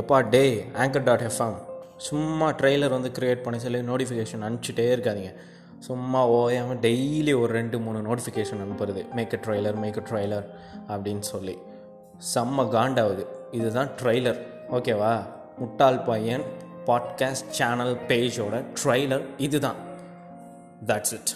எப்பா டே anchor dot FM சும்மா ட்ரெய்லர் வந்து க்ரியேட் பண்ணி சொல்லி நோட்டிஃபிகேஷன் அனுப்பிச்சிட்டே இருக்காதீங்க. சும்மா ஓயாமல் டெய்லி ஒரு ரெண்டு மூணு நோட்டிஃபிகேஷன் அனுப்புறது. Make a trailer make a trailer அப்படின்னு சொல்லி. செம்ம காண்டாகுது. இதுதான் ட்ரெய்லர் ஓகேவா முட்டாள் பையன் பாட்காஸ்ட் சேனல் பேஜோட ட்ரெய்லர் இதுதான். That's it